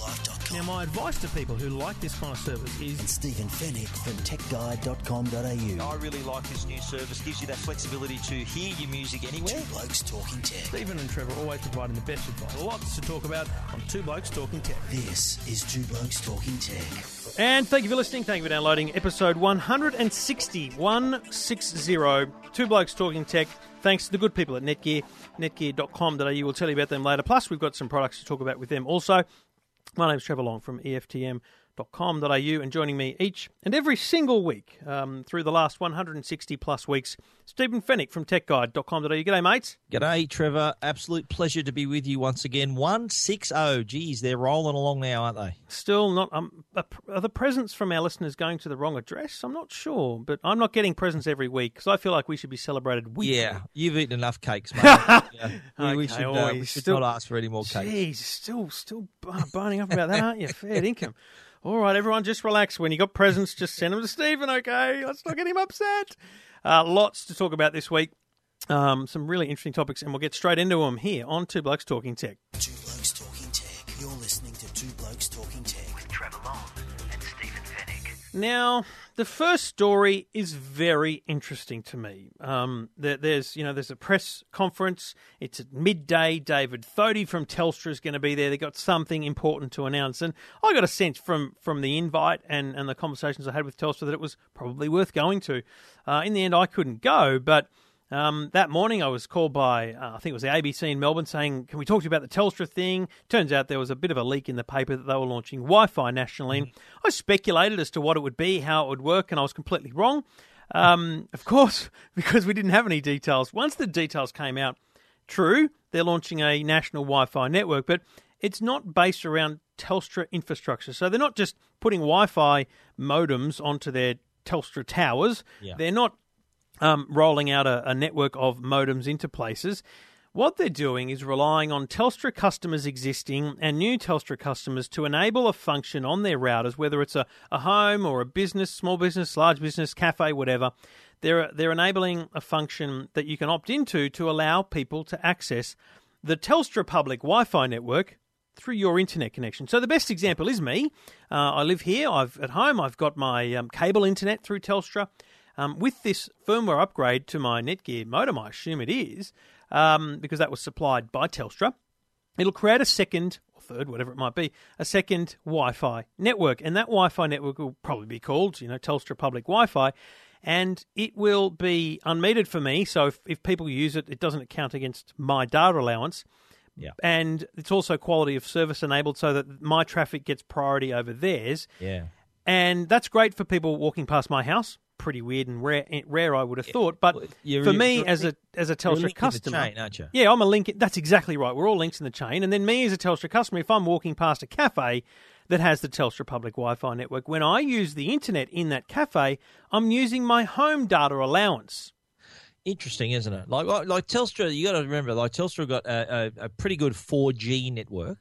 YourTechLife.com Now, my advice to people who like this kind of service is. and is Stephen Fenech from TechGuide.com.au. I really like this new service. Gives you that flexibility to hear your music anywhere. Two Blokes Talking Tech. Stephen and Trevor always providing the best advice. Lots to talk about on Two Blokes Talking Tech. This is Two Blokes Talking Tech. And thank you for listening. Thank you for downloading episode 160. 160. Two Blokes Talking Tech. Thanks to the good people at Netgear. Netgear.com.au. We'll tell you about them later. Plus, we've got some products to talk about with them also. My name's Trevor Long from E EFTM.com.au and joining me each and every single week um, through the last 160 plus weeks, Stephen Fenech from TechGuide.com.au. G'day, mates. G'day, Trevor. Absolute pleasure to be with you once again. 160. Geez, they're rolling along now, aren't they? Still not. Um, are the presents from our listeners going to the wrong address? I'm not sure, but I'm not getting presents every week because I feel like we should be celebrated weekly. Yeah, you've eaten enough cakes, mate. yeah. we, we should, uh, we should still- not ask for any more cakes. Jeez, still, still b- boning up about that, aren't you? Fair income. All right, everyone, just relax. When you got presents, just send them to Stephen, okay? Let's not get him upset. Uh, lots to talk about this week. Um, some really interesting topics, and we'll get straight into them here on Two Blokes Talking Tech. Two Blokes Talking Now, the first story is very interesting to me. Um, there, there's, you know, there's a press conference. It's at midday. David Thodey from Telstra is going to be there. They got something important to announce, and I got a sense from from the invite and and the conversations I had with Telstra that it was probably worth going to. Uh, in the end, I couldn't go, but. Um, that morning, I was called by, uh, I think it was the ABC in Melbourne, saying, Can we talk to you about the Telstra thing? Turns out there was a bit of a leak in the paper that they were launching Wi Fi nationally. And I speculated as to what it would be, how it would work, and I was completely wrong. Um, of course, because we didn't have any details. Once the details came out, true, they're launching a national Wi Fi network, but it's not based around Telstra infrastructure. So they're not just putting Wi Fi modems onto their Telstra towers. Yeah. They're not um, rolling out a, a network of modems into places. What they're doing is relying on Telstra customers existing and new Telstra customers to enable a function on their routers, whether it's a, a home or a business, small business, large business, cafe, whatever. They're, they're enabling a function that you can opt into to allow people to access the Telstra public Wi Fi network through your internet connection. So the best example is me. Uh, I live here. I've at home. I've got my um, cable internet through Telstra. Um, with this firmware upgrade to my Netgear modem, I assume it is um, because that was supplied by Telstra. It'll create a second or third, whatever it might be, a second Wi-Fi network, and that Wi-Fi network will probably be called, you know, Telstra Public Wi-Fi, and it will be unmetered for me. So if, if people use it, it doesn't count against my data allowance. Yeah. And it's also quality of service enabled so that my traffic gets priority over theirs. Yeah. And that's great for people walking past my house. Pretty weird and rare, eh, rare I would have thought. But you're- for me, as a as a You're Telstra customer, chain, aren't you? yeah, I'm a link. That's exactly right. We're all links in the chain. And then me as a Telstra customer, if I'm walking past a cafe that has the Telstra public Wi-Fi network, when I use the internet in that cafe, I'm using my home data allowance. Interesting, isn't it? Like like, like Telstra, you got to remember, like Telstra got a, a, a pretty good 4G network,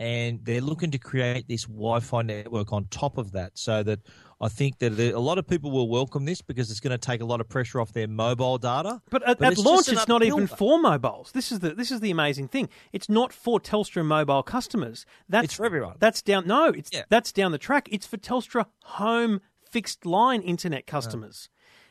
and they're looking to create this Wi-Fi network on top of that, so that I think that a lot of people will welcome this because it's going to take a lot of pressure off their mobile data. But at, But at it's launch, it's not even for mobiles. This is the this is the amazing thing. It's not for Telstra mobile customers. That's It's for everyone. That's down. No, it's Yeah. that's down the track. It's for Telstra home fixed line internet customers.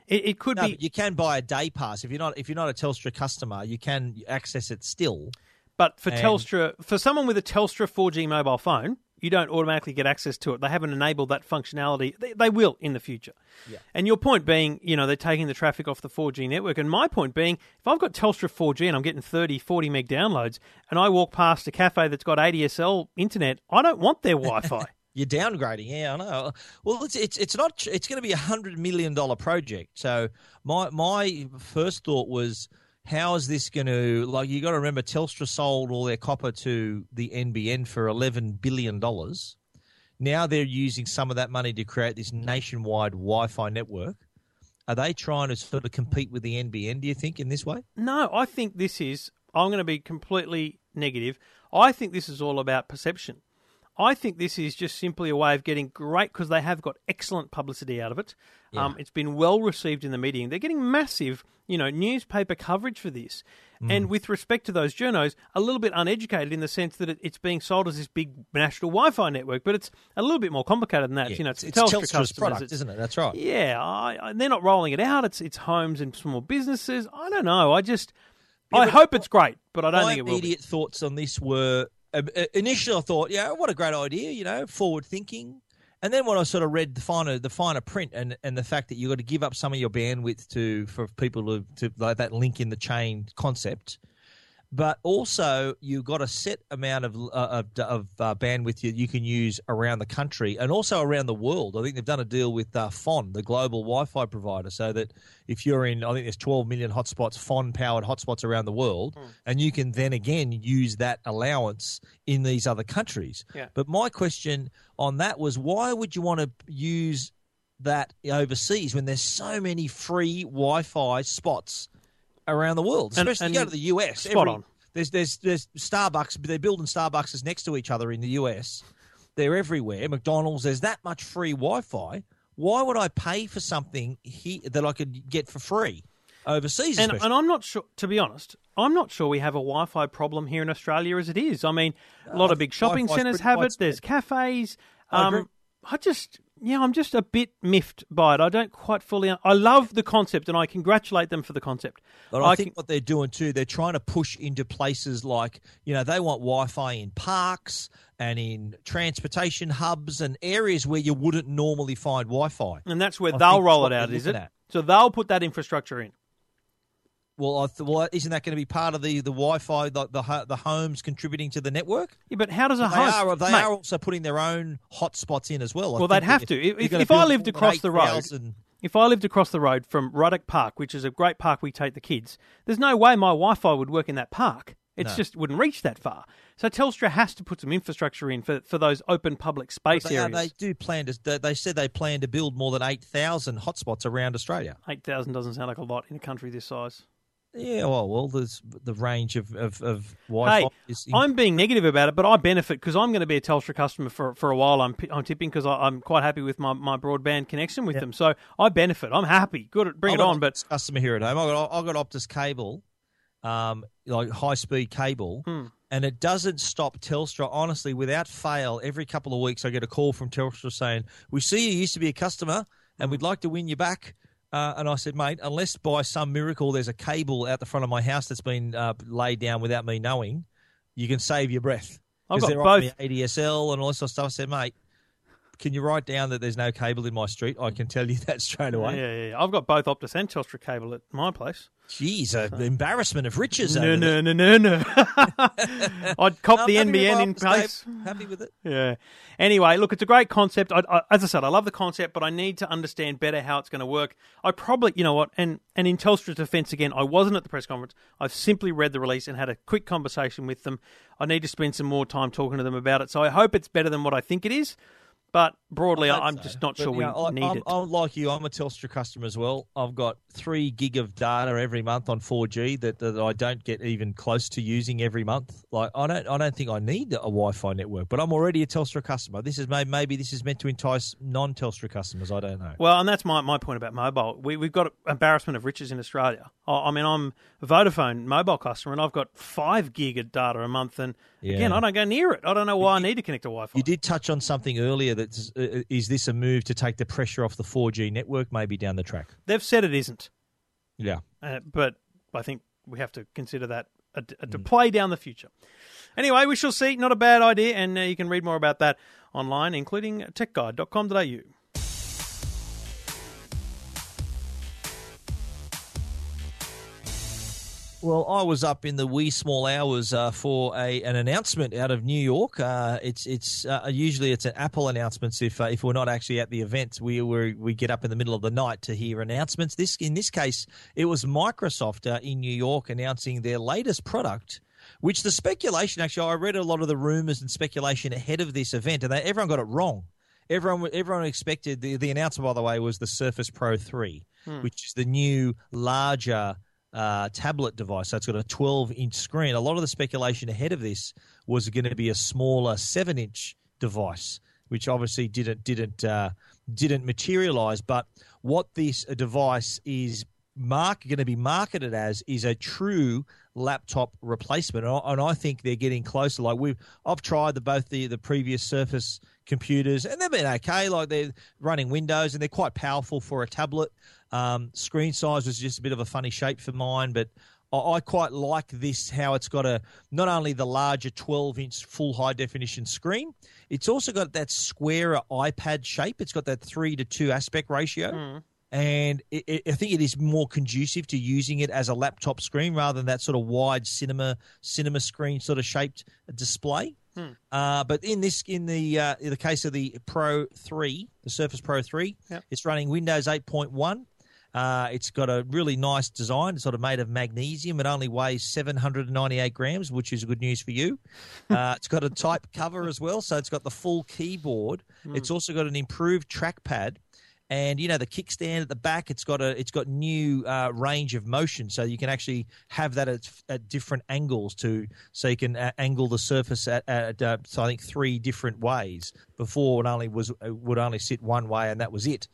It, it could No, be, but you can buy a day pass if you're not if you're not a Telstra customer. You can access it still. but for and- Telstra, for someone with a Telstra 4G mobile phone, you don't automatically get access to it. They haven't enabled that functionality. They, they will in the future. Yeah. And your point being, you know, they're taking the traffic off the 4G network. And my point being, if I've got Telstra 4G and I'm getting 30, 40 meg downloads, and I walk past a cafe that's got ADSL internet, I don't want their Wi Fi. You're downgrading, yeah, I know. Well, it's it's it's not. It's going to be a hundred million dollar project. So my my first thought was, how is this going to like? You got to remember, Telstra sold all their copper to the NBN for eleven billion dollars. Now they're using some of that money to create this nationwide Wi-Fi network. Are they trying to sort of compete with the NBN? Do you think in this way? No, I think this is. I'm going to be completely negative. I think this is all about perception. I think this is just simply a way of getting great because they have got excellent publicity out of it. Yeah. Um, it's been well received in the media. They're getting massive, you know, newspaper coverage for this. And with respect to those journos, a little bit uneducated in the sense that it, it's being sold as this big national Wi-Fi network, but it's a little bit more complicated than that. You know, it's, it's Telstra Telstra's customers, product, it's- isn't it? That's right. yeah, I, I, they're not rolling it out. It's it's homes and small businesses. I don't know. I just Yeah, I hope it's great, but I don't My think it will. Be. immediate thoughts on this were initially I thought, yeah, what a great idea, you know, forward thinking. And then when I sort of read the finer the finer print and, and the fact that you've got to give up some of your bandwidth to for people to, to like that link in the chain concept, but also you've got a set amount of uh, of, of uh, bandwidth you, you can use around the country and also around the world. I think they've done a deal with uh, FON, the global Wi-Fi provider, so that if you're in, I think there's 12 million hotspots, FON powered hotspots around the world, and you can then again use that allowance in these other countries. Yeah. But my question on that was, why would you want to use that overseas when there's so many free Wi-Fi spots around the world, And- especially you go to the US. spot on. There's there's there's Starbucks. They're building Starbucks next to each other in the US. They're everywhere. McDonald's. There's that much free Wi-Fi. Why would I pay for something he, that I could get for free overseas? And, and I'm not sure, to be honest, I'm not sure we have a Wi-Fi problem here in Australia as it is. I mean, a lot of big shopping centres have it. There's cafes. I. Um, I just, yeah, I'm just a bit miffed by it. I don't quite fully. I love the concept, and I congratulate them for the concept. But I, I think can- what they're doing too, they're trying to push into places like, you know, they want Wi Fi in parks and in transportation hubs and areas where you wouldn't normally find Wi Fi. and that's where I they'll roll it out, is it? at. So they'll put that infrastructure in. Well, I th- well, isn't that going to be part of the, the Wi Fi, the, the, the homes contributing to the network? Yeah, but how does a They, home? are, they Mate, are also putting their own hotspots in as well. I Well, they'd have to. If- if- if I lived across the road- 8,000 If I lived across the road from Ruddock Park, which is a great park we take the kids, there's no way my Wi-Fi would work in that park. It No. just wouldn't reach that far. So Telstra has to put some infrastructure in for, for those open public space They, areas. they do plan to. they- They said they plan to build more than eight thousand hotspots around Australia. Eight thousand doesn't sound like a lot in a country this size. Yeah, well, well, there's the range of of, of Wi-Fi. Hey, is I'm being negative about it, but I benefit because I'm going to be a Telstra customer for, for a while. I'm, I'm tipping because I'm quite happy with my, my broadband connection with them. So I benefit. I'm happy. Good, bring I've it on. But customer here at home. I got I got Optus cable, um, like high speed cable, Hmm. and it doesn't stop Telstra. Honestly, without fail, every couple of weeks I get a call from Telstra saying, "We see you used to be a customer, and we'd like to win you back." Uh, and I said, mate, unless by some miracle there's a cable out the front of my house that's been uh, laid down without me knowing, you can save your breath. I've got both. ADSL and all this sort of stuff. I said, mate, can you write down that there's no cable in my street? I can tell you that straight away. yeah, yeah. I've got both Optus and Telstra cable at my place. Jeez, uh, the embarrassment of riches. No, no, no, no, no. I'd cop I'm the NBN in place. Happy with it. Yeah. Anyway, look, it's a great concept. I, I, as I said, I love the concept, but I need to understand better how it's going to work. I probably, you know what, and and in Telstra's defence again, I wasn't at the press conference. I've simply read the release and had a quick conversation with them. I need to spend some more time talking to them about it. So I hope it's better than what I think it is. But broadly, I'm just not But, sure we know, need I'm, it. I'm like you. I'm a Telstra customer as well. I've got three gig of data every month on 4G that, that I don't get even close to using every month. Like I don't, I don't think I need a Wi-Fi network. But I'm already a Telstra customer. This is maybe, maybe this is meant to entice non-Telstra customers. I don't know. Well, and that's my, my point about mobile. We, we've got embarrassment of riches in Australia. I, I mean, I'm a Vodafone mobile customer, and I've got five gig of data a month. And again, I don't go near it. I don't know why I need to connect to Wi-Fi. You did touch on something earlier. That uh, is this a move to take the pressure off the 4G network, maybe down the track? They've said it isn't, Yeah. uh, but I think we have to consider that a, a, Mm. to play down the future. Anyway, we shall see. Not a bad idea, and uh, you can read more about that online, including techguide.com.au. Well, I was up in the wee small hours uh, for a an announcement out of New York. Uh, it's it's uh, usually it's an Apple announcements if uh, if we're not actually at the event, we we we get up in the middle of the night to hear announcements. This in this case, it was Microsoft uh, in New York announcing their latest product. Which the speculation actually, I read a lot of the rumors and speculation ahead of this event, and they, everyone got it wrong. everyone everyone expected the the announcement by the way was the Surface Pro three, which is the new larger uh, tablet device. So it's got a 12 inch screen. A lot of the speculation ahead of this was going to be a smaller seven inch device, which obviously didn't didn't uh, didn't materialize. But what this device is mark going to be marketed as is a true laptop replacement, and I, think they're getting closer. Like we've, I've tried the both the the previous Surface computers, and they've been okay. Like they're running Windows, and they're quite powerful for a tablet. Um, screen size was just a bit of a funny shape for mine, but I, quite like this how it's got a not only the larger 12 inch full high definition screen, it's also got that squarer iPad shape. It's got that three to two aspect ratio and it, it, I think it is more conducive to using it as a laptop screen rather than that sort of wide cinema cinema screen sort of shaped display. Uh, but in this, in the uh, in the case of the Pro Three, the Surface Pro Three, Yep. it's running Windows eight point one. Uh, it's got a really nice design. It's sort of made of magnesium. It only weighs 798 grams, which is good news for you. Uh, it's got a type cover as well, so it's got the full keyboard. It's also got an improved trackpad, and you know the kickstand at the back. It's got a it's got new uh, range of motion, so you can actually have that at, at different angles to so you can uh, angle the surface at, at uh, so I think three different ways. Before it only was it would only sit one way, and that was it.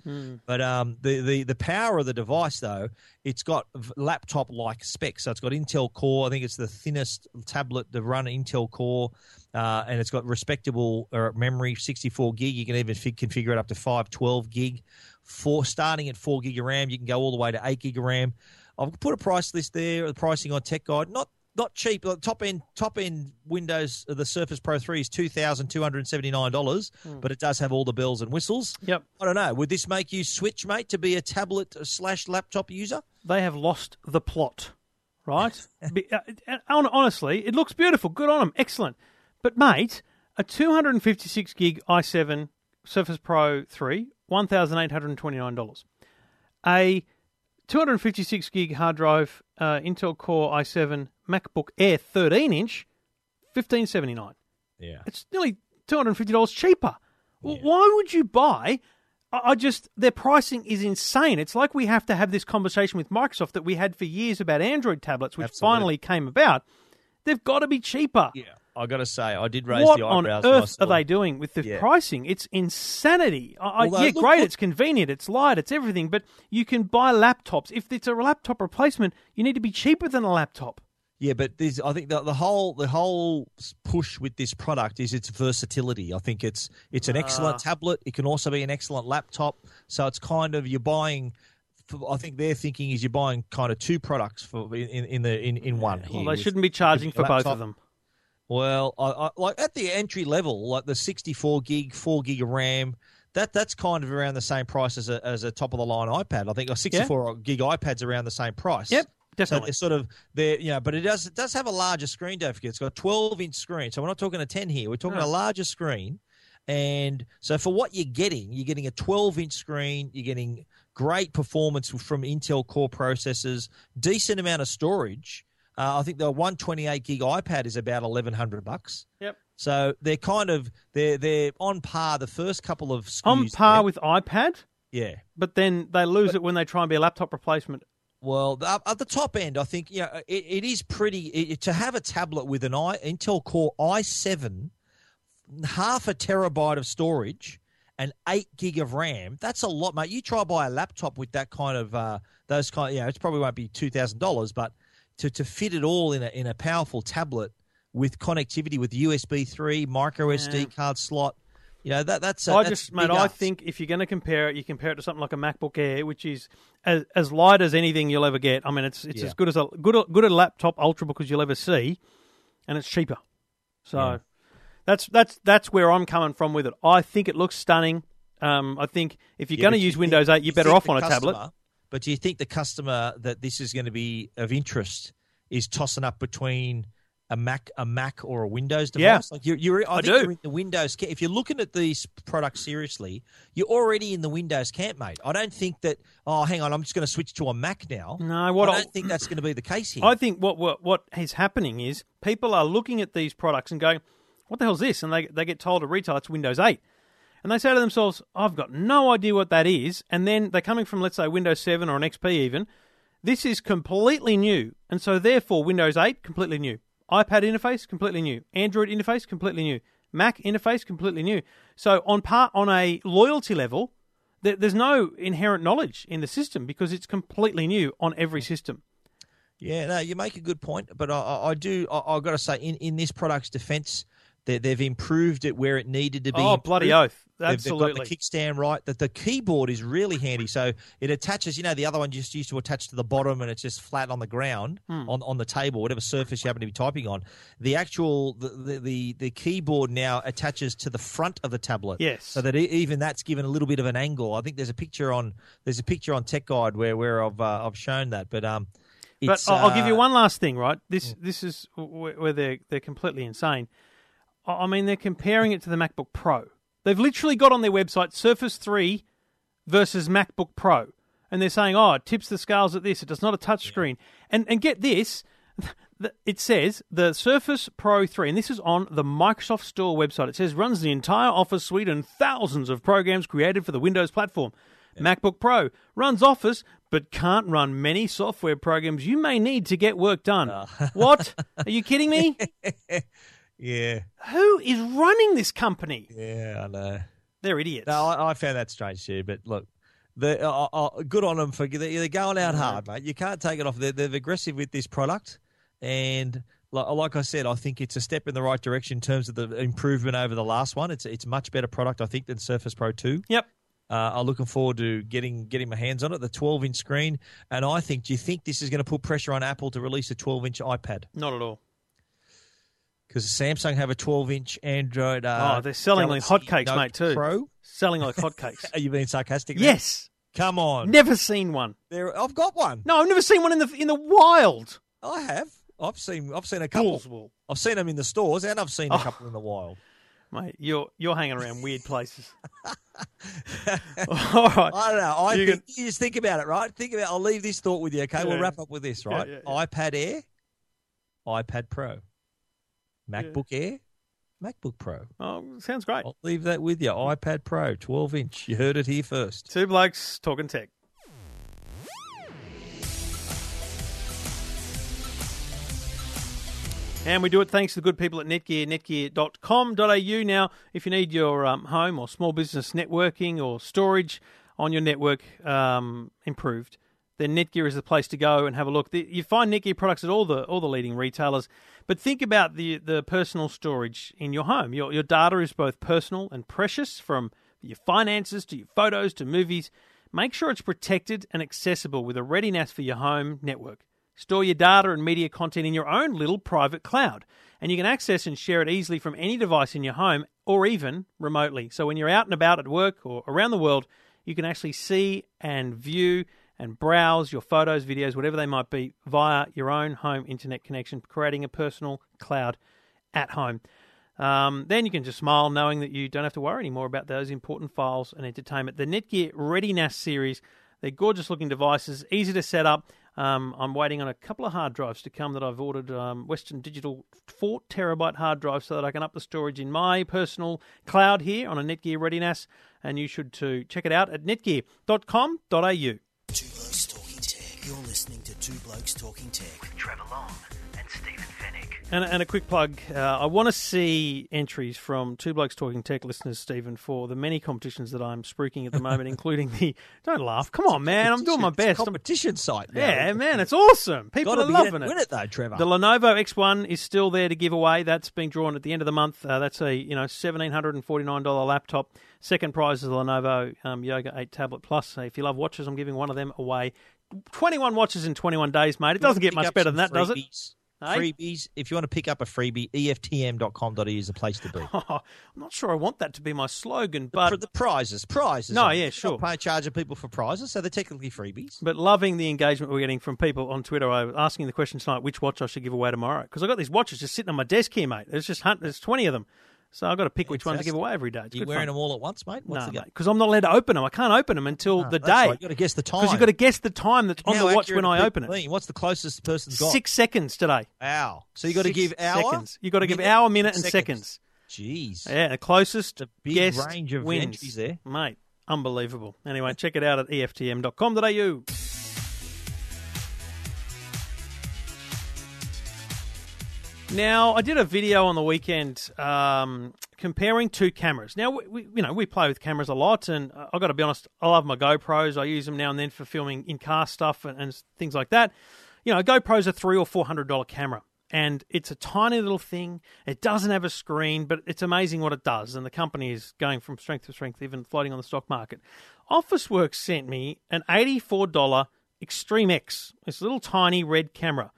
But um, the, the the power of the device though, it's got laptop like specs. So it's got Intel Core. I think it's the thinnest tablet to run Intel Core, uh, and it's got respectable uh, memory, 64 gig. You can even fig- configure it up to 512 gig. For starting at four gig of RAM, you can go all the way to eight gig of RAM. I've put a price list there. The pricing on Tech Guide, not not cheap. Like top end top end Windows, uh, the Surface Pro three is two thousand two hundred seventy nine dollars, but it does have all the bells and whistles. Yep. I don't know. Would this make you switch, mate, to be a tablet slash laptop user? They have lost the plot, right? Be- uh, honestly, it looks beautiful. Good on them. Excellent. But, mate, a 256 gig i7 Surface Pro 3, $1,829. A 256 gig hard drive uh, Intel Core i7 MacBook Air 13 inch, 1579 Yeah. it's nearly two hundred and fifty dollars cheaper. W Why would you buy? I I just their pricing is insane. It's like we have to have this conversation with Microsoft that we had for years about Android tablets, which Absolutely. finally came about. They've got to be cheaper. Yeah. I got to say, I did raise What the on eyebrows. when I earth are they doing with the Yeah. pricing? It's insanity. I, I- Although, yeah, look great. what- It's convenient. It's light. It's everything. But you can buy laptops. If it's a laptop replacement, you need to be cheaper than a laptop. Yeah, but there's, I think the, the whole the whole push with this product is its versatility. I think it's it's an Ah. excellent tablet. It can also be an excellent laptop. So it's kind of you're buying. I think their thinking is you're buying kind of two products for in, in, the in, in one. Well, they shouldn't be charging for both of them. Well, I, I, like at the entry level, like the 64 gig, 4 gig of RAM, that that's kind of around the same price as a, as a top of the line iPad. I think a 64 gig iPad's around the same price. Yep, So definitely. they're sort of there, you know, but it does it does have a larger screen. Don't forget, it's got a 12 inch screen. So we're not talking a 10 here. We're talking No. a larger screen. And so for what you're getting, you're getting a 12 inch screen. You're getting great performance from Intel Core processors, decent amount of storage. Uh, I think the 128 gig iPad is about 1100 bucks. Yep. So they're kind of they're they're on par. The first couple of On par there. with iPad, yeah. but then they lose it when they try and be a laptop replacement. Well, at the top end, I think yeah, it, it is pretty it, to have a tablet with an i Intel Core i7, half a terabyte of storage, and eight gig of RAM. That's a lot, mate. You try buy a laptop with that kind of uh, those kind. Yeah, it probably won't be two thousand dollars, but to, to fit it all in a in a powerful tablet with connectivity with USB three, micro SD card slot. You know that that's. A, I that's just, mate, I think if you're going to compare it, you compare it to something like a MacBook Air, which is as, as light as anything you'll ever get. I mean, it's it's Yeah. as good as a good good a laptop ultrabook as you'll ever see, and it's cheaper. So Yeah. that's that's that's where I'm coming from with it. I think it looks stunning. Um, I think if you're Yeah, going to you use Windows 8, you you're better off on a tablet. But do you think the customer that this is going to be of interest is tossing up between a Mac, a Mac, or a Windows Yeah. device? Like you're, you're I, I do. You're in the Windows. If you're looking at these products seriously, you're already in the Windows camp, mate. I don't think that. Oh, hang on, I'm just going to switch to a Mac now. No, what I I- don't think that's going to be the case here. I think what, what what is happening is people are looking at these products and going, "What the hell's this?" And they they get told at retail it's Windows 8, and they say to themselves, I've got no idea what that is. And then they're coming from, let's say, Windows 7 or an XP even. This is completely new. And so, therefore, Windows 8, completely new. iPad interface, completely new. Android interface, completely new. Mac interface, completely new. So, on part on a loyalty level, there, there's no inherent knowledge in the system because it's completely new on every hmm. system. Yeah, no, you make a good point, but I, I, I do. I, have got to say, in, in this product's defence, they, they've improved it where it needed to be. Oh, improved. bloody oath! Absolutely. They've, got the kickstand right. That the keyboard is really handy. So it attaches. You know, the other one just used to attach to the bottom, and it's just flat on the ground Hmm. on, on the table, whatever surface you happen to be typing on. The actual the, the the the keyboard now attaches to the front of the tablet. Yes. So that e- even that's given a little bit of an angle. I think there's a picture on there's a picture on Tech Guide where where I've uh, I've shown that, but um. But I'll I'll give you uh, one last thing, right? This this is where where they're they're completely insane. I I mean, they're comparing it to the MacBook Pro. They've literally got on their website Surface Three versus MacBook Pro, and they're saying, "Oh, it tips the scales at this. It does not a touch screen." And and get this, it says the Surface Pro 3, and this is on the Microsoft Store website. It says runs the entire Office suite and thousands of programs created for the Windows platform. MacBook Pro runs Office but can't run many software programs you may need to get work done. Uh. what? Are you kidding me? Yeah, Who is running this company? yeah, I know. They're idiots. No, I, I found that strange too. But look, the uh, uh, good on them for they're going out hard, mate. You can't take it off. They're, they're aggressive with this product, and like, like I said, I think it's a step in the right direction in terms of the improvement over the last one. It's it's a much better product, I think, than Surface Pro Two. Yep. Uh, I'm looking forward to getting getting my hands on it. The 12 inch screen, and I think. Do you think this is going to put pressure on Apple to release a 12 inch iPad? Not at all. Because Samsung have a 12 inch Android. Uh, Oh, they're selling like Galaxy hotcakes, Note mate, too. Pro. Selling like hotcakes. Are you being sarcastic? yes. Come on. Never seen one. There, I've got one. No, I've never seen one in the in the wild. I have. I've seen. I've seen a couple. Bullswool. I've seen them in the stores, and I've seen a Oh. couple in the wild. Mate, you're you're hanging around weird places. All right. I don't know. I You think you just think about it, right? Think about. I'll leave this thought with you. Okay, we'll wrap up with this, right? yeah, yeah. iPad Air, iPad Pro, MacBook Air, MacBook Pro. Oh, sounds great. I'll leave that with you. iPad Pro, 12 inch. You heard it here first. Two blokes talking tech. And we do it thanks to the good people at Netgear, netgear.com.au. Now, if you need your um, home or small business networking or storage on your network um, improved, then Netgear is the place to go and have a look. You find Netgear products at all the all the leading retailers, but think about the the personal storage in your home. Your your data is both personal and precious, from your finances to your photos to movies. Make sure it's protected and accessible with a ReadyNAS for your home network. Store your data and media content in your own little private cloud, and you can access and share it easily from any device in your home or even remotely. So when you're out and about at work or around the world, you can actually see and view and browse your photos, videos, whatever they might be, via your own home internet connection, creating a personal cloud at home. Um, then you can just smile knowing that you don't have to worry anymore about those important files and entertainment. The Netgear ReadyNAS series, they're gorgeous looking devices, easy to set up. Um, I'm waiting on a couple of hard drives to come that I've ordered. Um, Western Digital 4 terabyte hard drive so that I can up the storage in my personal cloud here on a Netgear ReadyNAS. And you should too. Check it out at netgear.com.au. Two Blokes Talking Tech. You're listening to Two Blokes Talking Tech with Trevor Long and Stephen. And, and a quick plug uh, I want to see entries from Two Blokes Talking Tech listeners, Stephen, for the many competitions that I'm spruiking at the moment, including the. Don't laugh. Come on, man. I'm doing my best. I'm- competition site. Now. yeah, man. It's awesome. People Gotta are loving it. Win it though, Trevor. The Lenovo X1 is still there to give away. That's being drawn at the end of the month. Uh, that's a you know seventeen hundred and forty nine dollar laptop. Second prize is the Lenovo um, Yoga 8 tablet plus. So if you love watches, I'm giving one of them away. Twenty one watches in twenty one days, mate. It doesn't get much better than that, does it? Freebies. Hey? Freebies. If you want to pick up a freebie, EFTM.com.au is the place to be. I'm not sure I want that to be my slogan, For but the prizes, prizes. No, yeah, sure. Paying charging people for prizes, so they're technically freebies. but loving the engagement we're getting from people on Twitter. I was asking the question tonight which watch I should give away tomorrow because I got these watches just sitting on my desk here, mate. There's just hunt, there's twenty of them, so I've got to pick which one to give away every day. It's you wearing fun. them all at once, mate? What's No, because I'm not allowed to open them. I can't open them until ah, the That's day. right. You've got to guess the time. Because you've got to guess the time that's on the watch when I open it. What's the closest the person's got? Six seconds today. Wow. So you've got to Six give hour. seconds. You got to give minute, hour, minute, and seconds. Jeez. Yeah, the closest a big range of wins. entries there. Mate, unbelievable. Anyway, check it out at EFTM.com.au. Now, I did a video on the weekend um, comparing two cameras. Now, we, we, you know, we play with cameras a lot, and uh, I've got to be honest, I love my GoPros. I use them now and then for filming in car stuff and, and things like that. You know, GoPro's a three or four hundred dollar camera, and it's a tiny little thing. It doesn't have a screen, but it's amazing what it does. And the company is going from strength to strength, even floating on the stock market. Officeworks sent me an eighty-four dollar Extreme X, this little tiny red camera.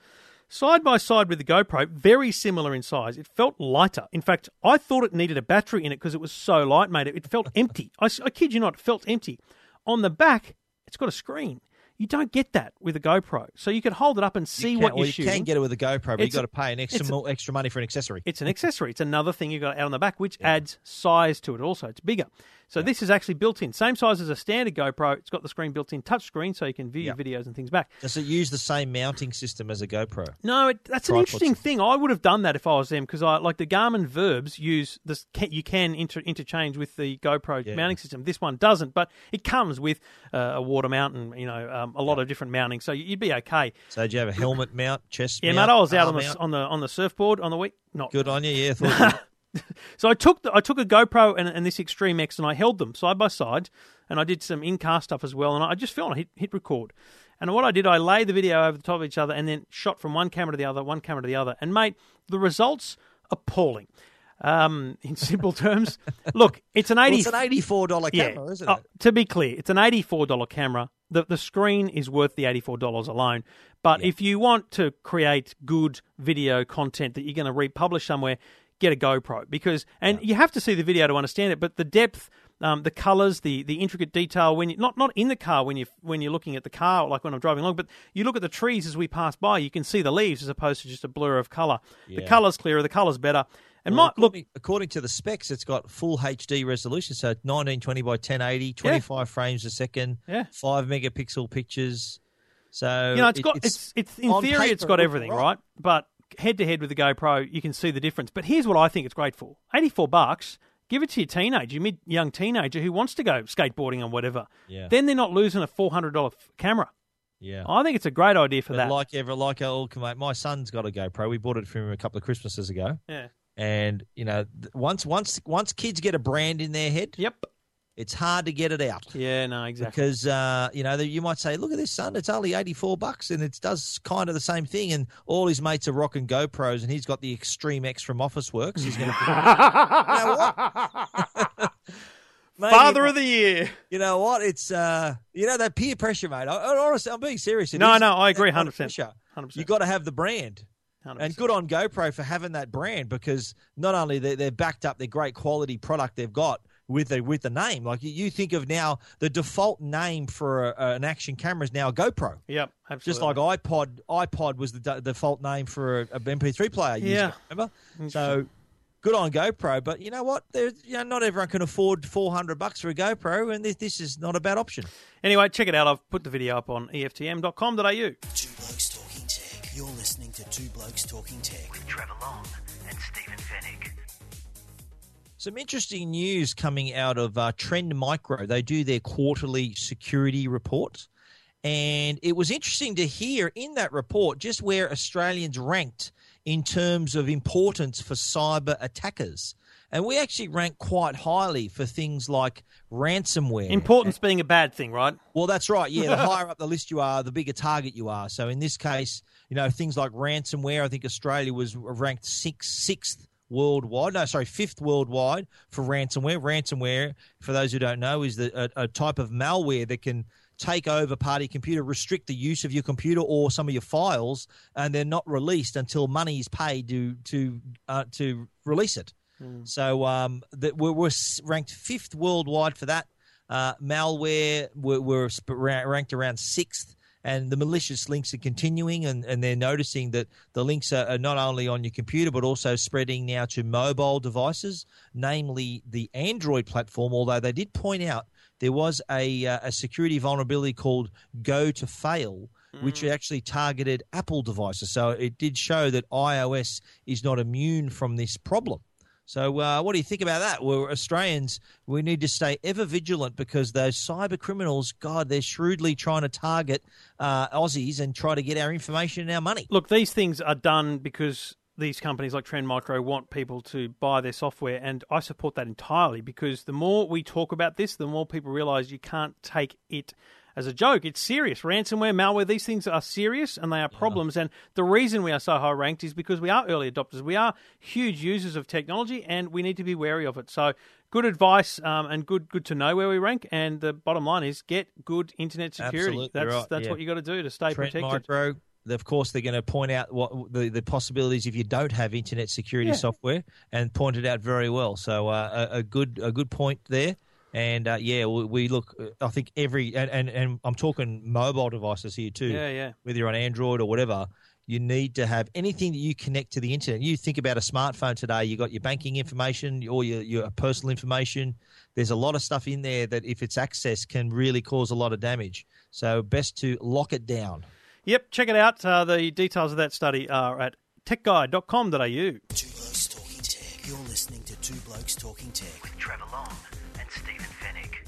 Side by side with the GoPro, very similar in size. It felt lighter. In fact, I thought it needed a battery in it because it was so light, mate. It felt empty. I, I kid you not, it felt empty. On the back, it's got a screen. You don't get that with a GoPro. So you can hold it up and see you what you're well, you shooting. can get it with a GoPro, but you've got to pay an extra a- extra money for an accessory. It's an accessory. It's another thing you've got out on the back, which adds size to it. Also, it's bigger. So this is actually built in, same size as a standard GoPro. It's got the screen built in, touch screen, so you can view your videos and things back. Does it use the same mounting system as a GoPro? No, it, that's an interesting system. thing. I would have done that if I was them because I like the Garmin VIRBs use this. You can inter, interchange with the GoPro Yeah. mounting system. This one doesn't, but it comes with uh, a water mount and you know um, a lot of different mounting, so you'd be okay. So do you have a helmet mount, chest Yeah, mount? mate, I was out on the mount? on the on the surfboard on the week. Not Good on you. Yeah, thought So I took the, I took a GoPro and, and this Extreme X and I held them side by side and I did some in car stuff as well and I just felt I hit hit record. And what I did, I laid the video over the top of each other and then shot from one camera to the other, one camera to the other. And mate, the results appalling. Um, in simple terms, look, it's an Well, eighty. it's an eighty-four dollar camera, isn't Oh, it? to be clear, it's an eighty-four dollar camera. The the screen is worth the eighty-four dollars alone. But if you want to create good video content that you're going to republish somewhere, get a GoPro because and you have to see the video to understand it. But the depth, um, the colors, the the intricate detail when you not not in the car when you when you're looking at the car like when I'm driving along, but you look at the trees as we pass by, you can see the leaves as opposed to just a blur of color. The Yeah. color's clearer, the color's better. And Well, my, look, according, according to the specs, it's got full HD resolution, so 1920 by 1080, 25 frames a second, Yeah. five megapixel pictures. So you know, it's it- got it's it's, in theory it's paper, got it looks everything, right. right? But head to head with the GoPro, you can see the difference. But here's what I think it's great for: eighty-four bucks. Give it to your teenager, your mid young teenager who wants to go skateboarding or whatever. Yeah. Then they're not losing a four hundred dollar camera. yeah. I think it's a great idea for But that. like ever, like all mate, my son's got a GoPro. We bought it for him a couple of Christmases ago, yeah. and you know, once once once kids get a brand in their head, Yep. It's hard to get it out. Yeah. No. Exactly. Because uh, you know you might say, "Look at this, son! It's only eighty four bucks, and it does kind of the same thing." And all his mates are rocking GoPros, and he's got the Extreme X from OfficeWorks. He's going to, you know what? Mate, Father of the year. you know what? It's uh, you know that peer pressure, mate. I, I, honestly, I'm being serious. It No, no, I agree, 100%. pressure. 100%. You got to have the brand. 100%. And good on GoPro for having that brand because not only they, they've backed up their great quality product they've got with the with the name. Like you- you think of now, the default name for a, an action camera is now GoPro. Yep. Absolutely. Just like iPod, iPod was the d- default name for a, a MP3 player. years Yeah. ago, remember? So good on GoPro, but you know what? There's you know not everyone can afford four hundred bucks for a GoPro, and this this is not a bad option. Anyway, check it out. I've put the video up on EFTM.com.au. Two Blokes Talking Tech. You're listening to Two Blokes Talking Tech with Trevor Long and Stephen Fenech. Some interesting news coming out of uh, Trend Micro. They do their quarterly security report. And it was interesting to hear in that report just where Australians ranked in terms of importance for cyber attackers. And we actually rank quite highly for things like ransomware. Importance being a bad thing, right? Well, that's right. Yeah, the higher up the list you are, the bigger target you are. So in this case, you know, things like ransomware, I think Australia was ranked sixth, sixth worldwide. No, sorry, fifth worldwide for ransomware. Ransomware, for those who don't know, is the, a, a type of malware that can take over part of your computer, restrict the use of your computer or some of your files, and they're not released until money is paid to to uh, to release it. So um, that we're, we're ranked fifth worldwide for that. Uh, malware, we're, we're ranked around sixth, and the malicious links are continuing, and, and they're noticing that the links are, are not only on your computer but also spreading now to mobile devices, namely the Android platform. Although they did point out there was a, uh, a security vulnerability called Go to Fail. Which actually targeted Apple devices. So it did show that iOS is not immune from this problem. So, uh, what do you think about that? We're Australians. We need to stay ever vigilant because those cyber criminals, God, they're shrewdly trying to target uh, Aussies and try to get our information and our money. Look, these things are done because these companies like Trend Micro want people to buy their software, and I support that entirely because the more we talk about this, the more people realize you can't take it as a joke. It's serious. Ransomware, malware, these things are serious and they are problems. Yeah. And the reason we are so high ranked is because we are early adopters. We are huge users of technology and we need to be wary of it. So, good advice um, and good good to know where we rank. And the bottom line is get good internet security. Absolutely that's right. that's yeah. what you got to do to stay Trend protected. Micro, of course, they're going to point out what the, the possibilities if you don't have internet security Yeah. software, and point it out very well. So uh, a, a good a good point there. And uh, yeah, we, we look. I think every and, and and I'm talking mobile devices here too. Yeah, yeah. Whether you're on Android or whatever, you need to have anything that you connect to the internet. You think about a smartphone today. You got your banking information or your your personal information. There's a lot of stuff in there that if it's accessed can really cause a lot of damage. So best to lock it down. Yep, check it out. Uh, the details of that study are at techguide.com.au. Two Blokes Talking Tech. You're listening to Two Blokes Talking Tech with Trevor Long and Stephen Fenech.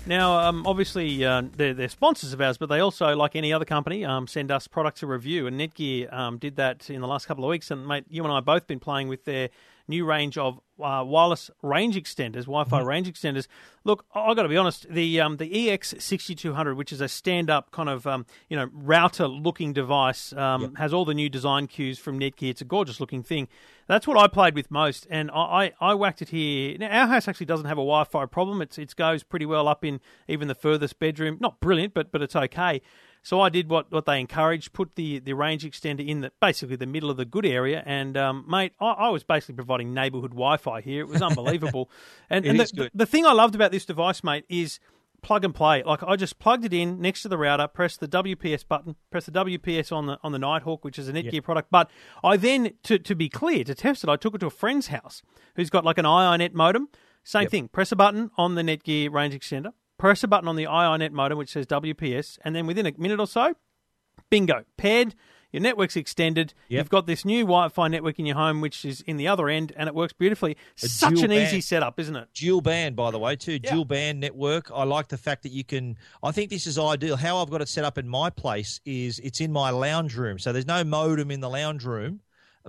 Now, um, obviously, uh, they're, they're sponsors of ours, but they also, like any other company, um, send us products to review. And Netgear um, did that in the last couple of weeks. And, mate, you and I have both been playing with their new range of uh, wireless range extenders, Wi-Fi range extenders. Look, I- I've got to be honest. The um, the EX6200, which is a stand-up kind of um, you know router-looking device, um, has all the new design cues from Netgear. It's a gorgeous-looking thing. That's what I played with most, and I, I, I whacked it here. Now, our house actually doesn't have a Wi-Fi problem. It's it goes pretty well up in even the furthest bedroom. Not brilliant, but but it's okay. So I did what, what they encouraged, put the, the range extender in the basically the middle of the good area, and um, mate, I, I was basically providing neighbourhood Wi-Fi here. It was unbelievable. and and the, good. the thing I loved about this device, mate, is plug and play. Like I just plugged it in next to the router, press the WPS button, press the WPS on the on the Nighthawk, which is a Netgear product. But I then, to to be clear, to test it, I took it to a friend's house who's got like an iiNet modem. Same thing. Press a button on the Netgear range extender. Press a button on the iiNet modem, which says WPS, and then within a minute or so, bingo, paired. Your network's extended. Yep. You've got this new Wi-Fi network in your home, which is in the other end, and it works beautifully. Such dual an easy setup, isn't it? dual band by the way too Yeah. dual band network i like the fact that you can i think this is ideal how i've got it set up in my place is it's in my lounge room so there's no modem in the lounge room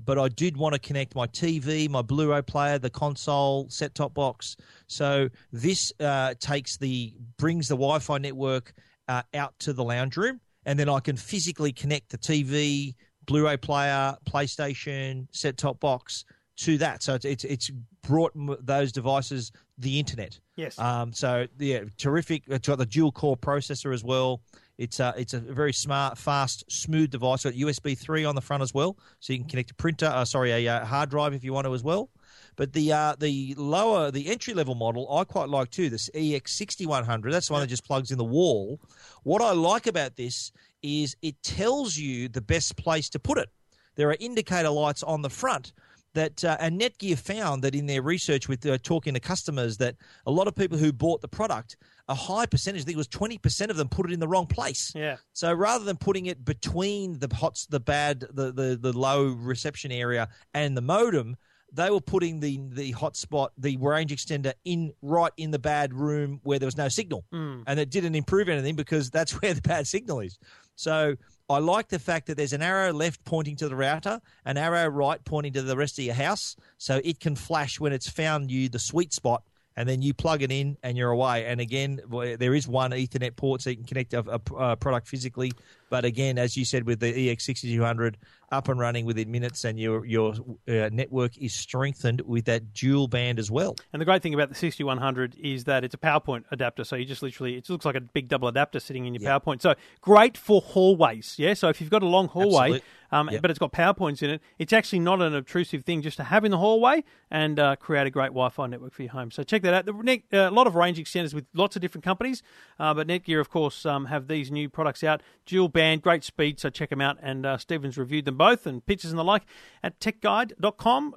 but i did want to connect my tv my blu-ray player the console set top box so this uh, takes the brings the wi-fi network uh, out to the lounge room and then i can physically connect the tv blu-ray player playstation set top box to that so it's it's, it's brought those devices the internet Yes. um, so yeah, terrific. It's got the dual core processor as well. It's a it's a very smart, fast, smooth device. Got USB three on the front as well, so you can connect a printer. Uh, sorry, a uh, hard drive if you want to as well. But the uh, the lower the entry level model I quite like too. This EX sixty one hundred. That's the one that just plugs in the wall. What I like about this is it tells you the best place to put it. There are indicator lights on the front that uh, and Netgear found that in their research with uh, talking to customers that a lot of people who bought the product, a high percentage, I think it was twenty percent of them, put it in the wrong place. yeah. So rather than putting it between the hots, the bad, the, the, the low reception area and the modem, they were putting the the hotspot, the range extender, in right in the bad room where there was no signal, Hmm. and it didn't improve anything because that's where the bad signal is. So I like the fact that there's an arrow left pointing to the router, an arrow right pointing to the rest of your house, so it can flash when it's found you the sweet spot and then you plug it in and you're away. And again, there is one Ethernet port so you can connect a, a, a product physically. But again, as you said, with the E EX6200 up and running within minutes, and your your uh, network is strengthened with that dual band as well. And the great thing about the 6100 is that it's a PowerPoint adapter. So you just literally, it looks like a big double adapter sitting in your PowerPoint. So great for hallways. Yeah. So if you've got a long hallway, um, Yep. but it's got PowerPoints in it, it's actually not an obtrusive thing just to have in the hallway and uh, create a great Wi Fi network for your home. So check that out. Net- uh, a lot of range extenders with lots of different companies, uh, but Netgear, of course, um, have these new products out. Dual band, great speed. So check them out. And uh, Stephen's reviewed them both and pictures and the like at techguide.com.au.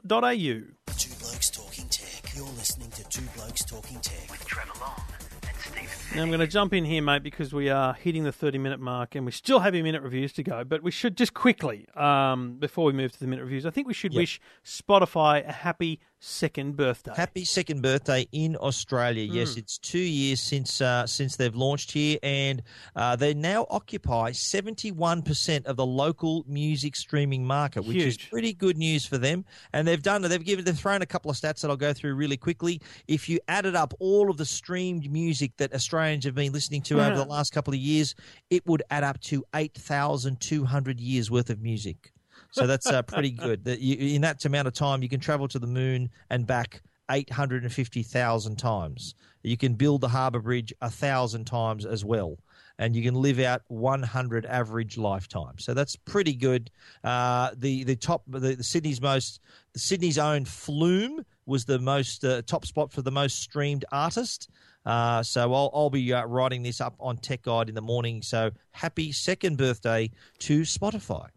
Two Blokes Talking Tech. You're listening to Two Blokes Talking Tech with Trevor Long and Stephen Now I'm going to jump in here, mate, because we are hitting the 30 minute mark and we still have your minute reviews to go. But we should just quickly, um, before we move to the minute reviews, I think we should Yep. wish Spotify a happy second birthday. Happy second birthday in Australia. Yes, it's two years since uh, since they've launched here, and uh, they now occupy seventy one percent of the local music streaming market, which is pretty good news for them. And they've done they've given they've thrown a couple of stats that I'll go through really quickly. If you added up all of the streamed music that Australians have been listening to over the last couple of years, it would add up to eight thousand two hundred years worth of music. So that's uh, pretty good. That you, in that amount of time, you can travel to the moon and back 850,000 times. You can build the harbour bridge a thousand times as well. And you can live out 100 average lifetimes. So that's pretty good. Uh, the the top the, the Sydney's most Sydney's own Flume was the most uh, top spot for the most streamed artist. Uh, so I'll, I'll be uh, writing this up on Tech Guide in the morning. So happy second birthday to Spotify.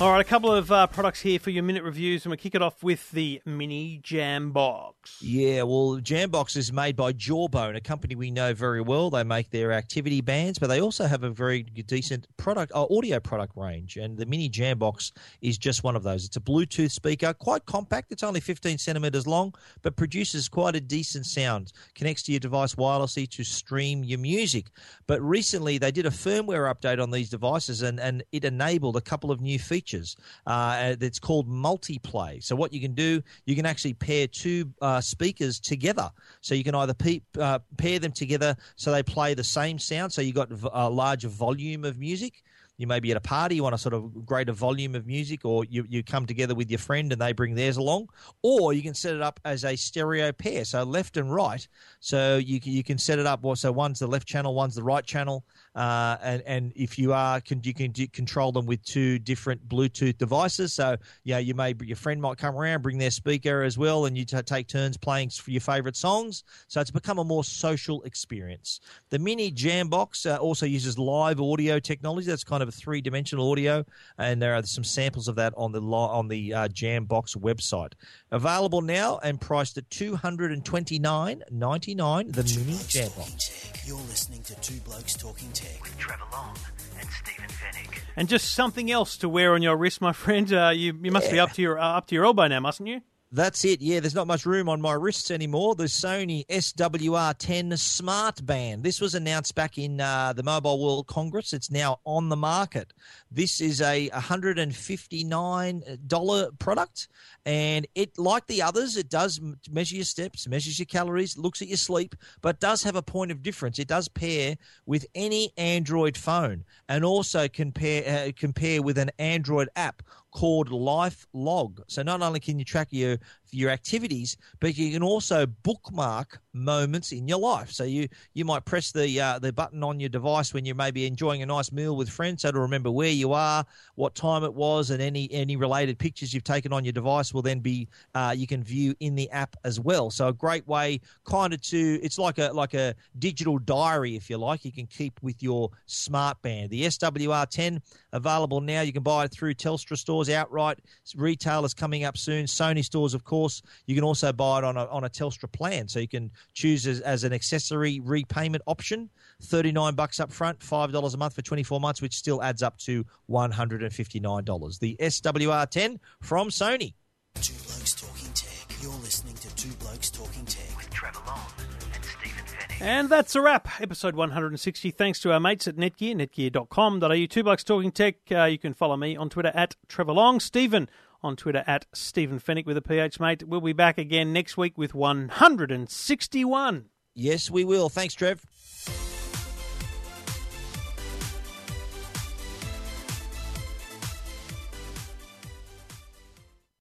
All right, a couple of uh, products here for your minute reviews, and we kick it off with the Mini Jambox. Yeah, well, Jambox is made by Jawbone, a company we know very well. They make their activity bands, but they also have a very decent product, uh, audio product range. And the Mini Jambox is just one of those. It's a Bluetooth speaker, quite compact. It's only 15 centimeters long, but produces quite a decent sound. Connects to your device wirelessly to stream your music. But recently, they did a firmware update on these devices, and, and it enabled a couple of new features. Uh, that's called multiplay. So what you can do, you can actually pair two uh, speakers together. So you can either pe- uh, pair them together so they play the same sound. So you've got a larger volume of music. You may be at a party, you want a sort of greater volume of music, or you, you come together with your friend and they bring theirs along. Or you can set it up as a stereo pair, so left and right. So you, can- you can set it up, so one's the left channel, one's the right channel. Uh, and, and if you are, can, you can control them with two different Bluetooth devices. So, yeah, you may, your friend might come around, bring their speaker as well, and you t- take turns playing your favorite songs. So it's become a more social experience. The mini Jambox uh, also uses live audio technology. That's kind of a three dimensional audio, and there are some samples of that on the on the uh, Jambox website. Available now and priced at two hundred and twenty nine ninety nine. The mini Jambox. You're listening to Two Blokes Talking Tech with Trevor Long and Stephen Fenech. And just something else to wear on your wrist, my friend. Uh, you you must be up to your uh, up to your elbow now, mustn't you? That's it. Yeah, there's not much room on my wrists anymore. The Sony SWR10 Smart Band. This was announced back in uh, the Mobile World Congress. It's now on the market. This is a $159 product, and it, like the others, it does measure your steps, measures your calories, looks at your sleep, but does have a point of difference. It does pair with any Android phone, and also compare uh, compare with an Android app called Life Log. So not only can you track your your activities, but you can also bookmark moments in your life. So you you might press the uh, the button on your device when you may be enjoying a nice meal with friends, so to remember where you are, what time it was, and any any related pictures you've taken on your device will then be uh, you can view in the app as well. So a great way, kind of to it's like a like a digital diary if you like. You can keep with your smart band. The SWR10 available now. You can buy it through Telstra stores outright. Retailers coming up soon. Sony stores, of course. You can also buy it on a on a Telstra plan, so you can choose as, as an accessory repayment option. Thirty nine bucks up front, five dollars a month for twenty four months, which still adds up to one hundred and fifty nine dollars. The SWR10 from Sony. Two Blokes Talking Tech. You're listening to Two Blokes Talking Tech with Trevor Long and Stephen Fenech. And that's a wrap. Episode 160. Thanks to our mates at Netgear, netgear.com.au. Two Blokes Talking Tech. Uh, you can follow me on Twitter at Trevor Long. Stephen on Twitter at Stephen Fenech with a PH, mate. We'll be back again next week with 161. Yes, we will. Thanks, Trev.